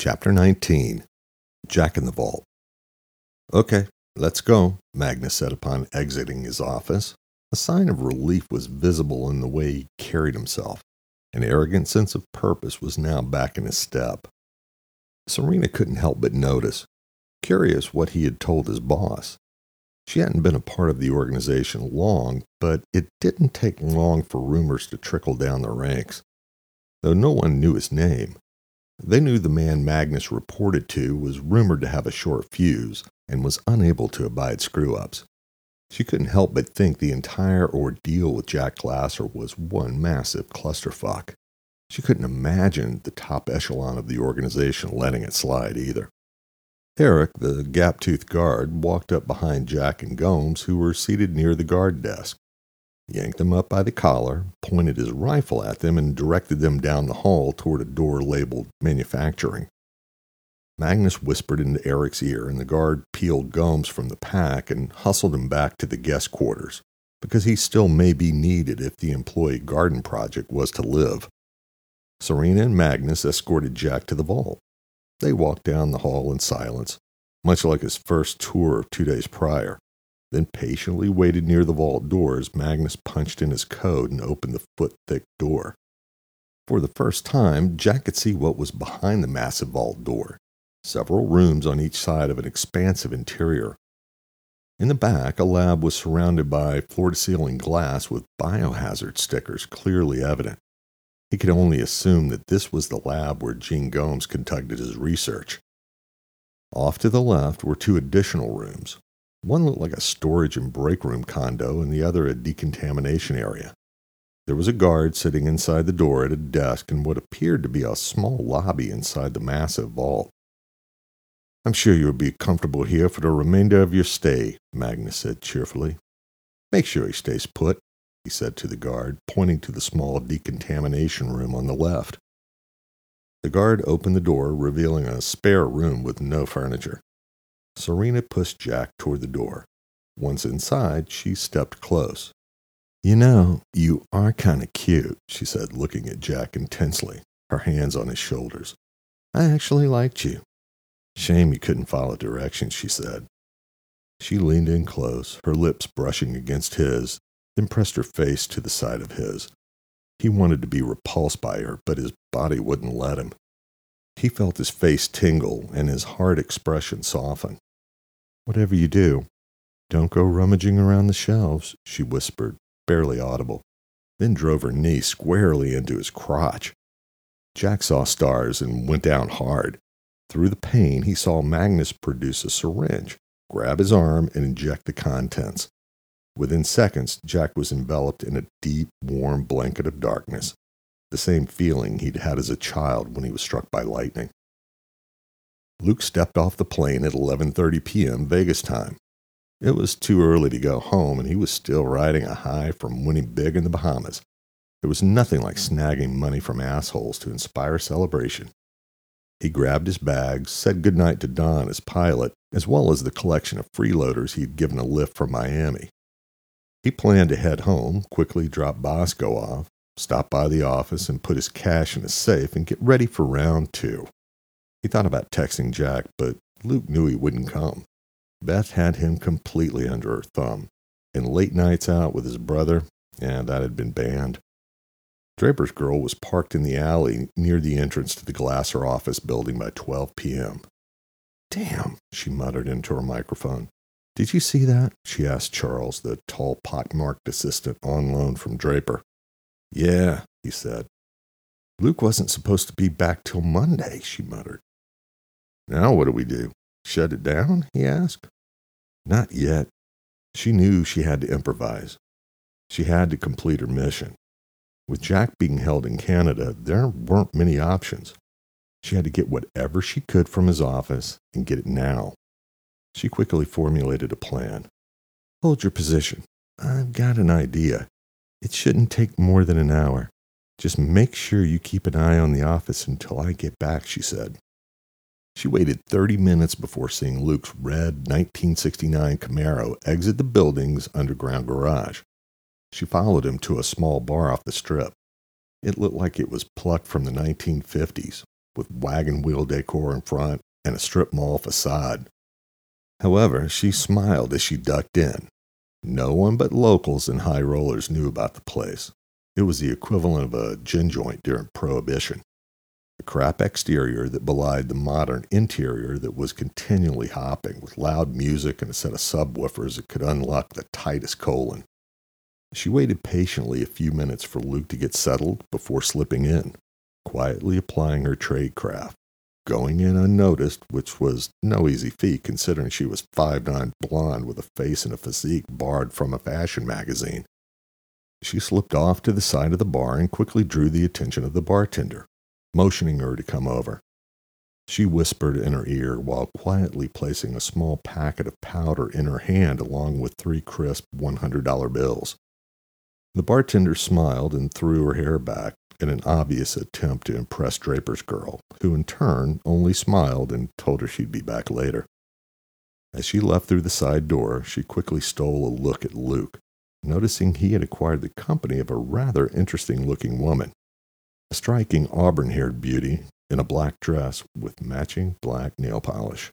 Chapter 19 Jack in the Vault. Okay, let's go, Magnus said upon exiting his office. A sign of relief was visible in the way he carried himself. An arrogant sense of purpose was now back in his step. Serena couldn't help but notice, curious what he had told his boss. She hadn't been a part of the organization long, but it didn't take long for rumors to trickle down the ranks. Though no one knew his name, they knew the man Magnus reported to was rumored to have a short fuse and was unable to abide screw ups. She couldn't help but think the entire ordeal with Jack Glasser was one massive clusterfuck. She couldn't imagine the top echelon of the organization letting it slide either. Eric, the gap toothed guard, walked up behind Jack and Gomes, who were seated near the guard desk yanked them up by the collar, pointed his rifle at them, and directed them down the hall toward a door labeled Manufacturing. Magnus whispered into Eric's ear, and the guard peeled Gomes from the pack and hustled him back to the guest quarters, because he still may be needed if the employee garden project was to live. Serena and Magnus escorted Jack to the vault. They walked down the hall in silence, much like his first tour of two days prior then patiently waited near the vault door as Magnus punched in his code and opened the foot thick door. For the first time, Jack could see what was behind the massive vault door several rooms on each side of an expansive interior. In the back, a lab was surrounded by floor to ceiling glass with biohazard stickers clearly evident. He could only assume that this was the lab where Gene Gomes conducted his research. Off to the left were two additional rooms, one looked like a storage and break room condo, and the other a decontamination area. There was a guard sitting inside the door at a desk in what appeared to be a small lobby inside the massive vault. I'm sure you'll be comfortable here for the remainder of your stay, Magnus said cheerfully. Make sure he stays put, he said to the guard, pointing to the small decontamination room on the left. The guard opened the door, revealing a spare room with no furniture. Serena pushed Jack toward the door. Once inside, she stepped close. You know, you are kind of cute, she said, looking at Jack intensely, her hands on his shoulders. I actually liked you. Shame you couldn't follow directions, she said. She leaned in close, her lips brushing against his, then pressed her face to the side of his. He wanted to be repulsed by her, but his body wouldn't let him. He felt his face tingle and his hard expression soften. Whatever you do, don't go rummaging around the shelves, she whispered, barely audible, then drove her knee squarely into his crotch. Jack saw stars and went down hard. Through the pain, he saw Magnus produce a syringe, grab his arm, and inject the contents. Within seconds, Jack was enveloped in a deep, warm blanket of darkness, the same feeling he'd had as a child when he was struck by lightning. Luke stepped off the plane at 11:30 p.m. Vegas time. It was too early to go home and he was still riding a high from winning big in the Bahamas. There was nothing like snagging money from assholes to inspire celebration. He grabbed his bags, said goodnight to Don, his pilot, as well as the collection of freeloaders he'd given a lift from Miami. He planned to head home, quickly drop Bosco off, stop by the office and put his cash in a safe and get ready for round two. He thought about texting Jack, but Luke knew he wouldn't come. Beth had him completely under her thumb, and late nights out with his brother, yeah, that had been banned. Draper's girl was parked in the alley near the entrance to the Glasser office building by 12 p.m. Damn, she muttered into her microphone. Did you see that? she asked Charles, the tall, pockmarked assistant on loan from Draper. Yeah, he said. Luke wasn't supposed to be back till Monday, she muttered. Now what do we do? Shut it down? he asked. Not yet. She knew she had to improvise. She had to complete her mission. With Jack being held in Canada, there weren't many options. She had to get whatever she could from his office and get it now. She quickly formulated a plan. Hold your position. I've got an idea. It shouldn't take more than an hour. Just make sure you keep an eye on the office until I get back, she said. She waited 30 minutes before seeing Luke's red 1969 Camaro exit the building's underground garage. She followed him to a small bar off the strip. It looked like it was plucked from the 1950s, with wagon wheel decor in front and a strip mall facade. However, she smiled as she ducked in. No one but locals and high rollers knew about the place. It was the equivalent of a gin joint during Prohibition. Crap exterior that belied the modern interior that was continually hopping with loud music and a set of subwoofers that could unlock the tightest colon. She waited patiently a few minutes for Luke to get settled before slipping in, quietly applying her trade craft, going in unnoticed, which was no easy feat considering she was five nine blonde with a face and a physique barred from a fashion magazine. She slipped off to the side of the bar and quickly drew the attention of the bartender, motioning her to come over. She whispered in her ear while quietly placing a small packet of powder in her hand along with three crisp $100 bills. The bartender smiled and threw her hair back in an obvious attempt to impress Draper's girl, who in turn only smiled and told her she'd be back later. As she left through the side door, she quickly stole a look at Luke, noticing he had acquired the company of a rather interesting looking woman. A striking auburn haired beauty in a black dress with matching black nail polish.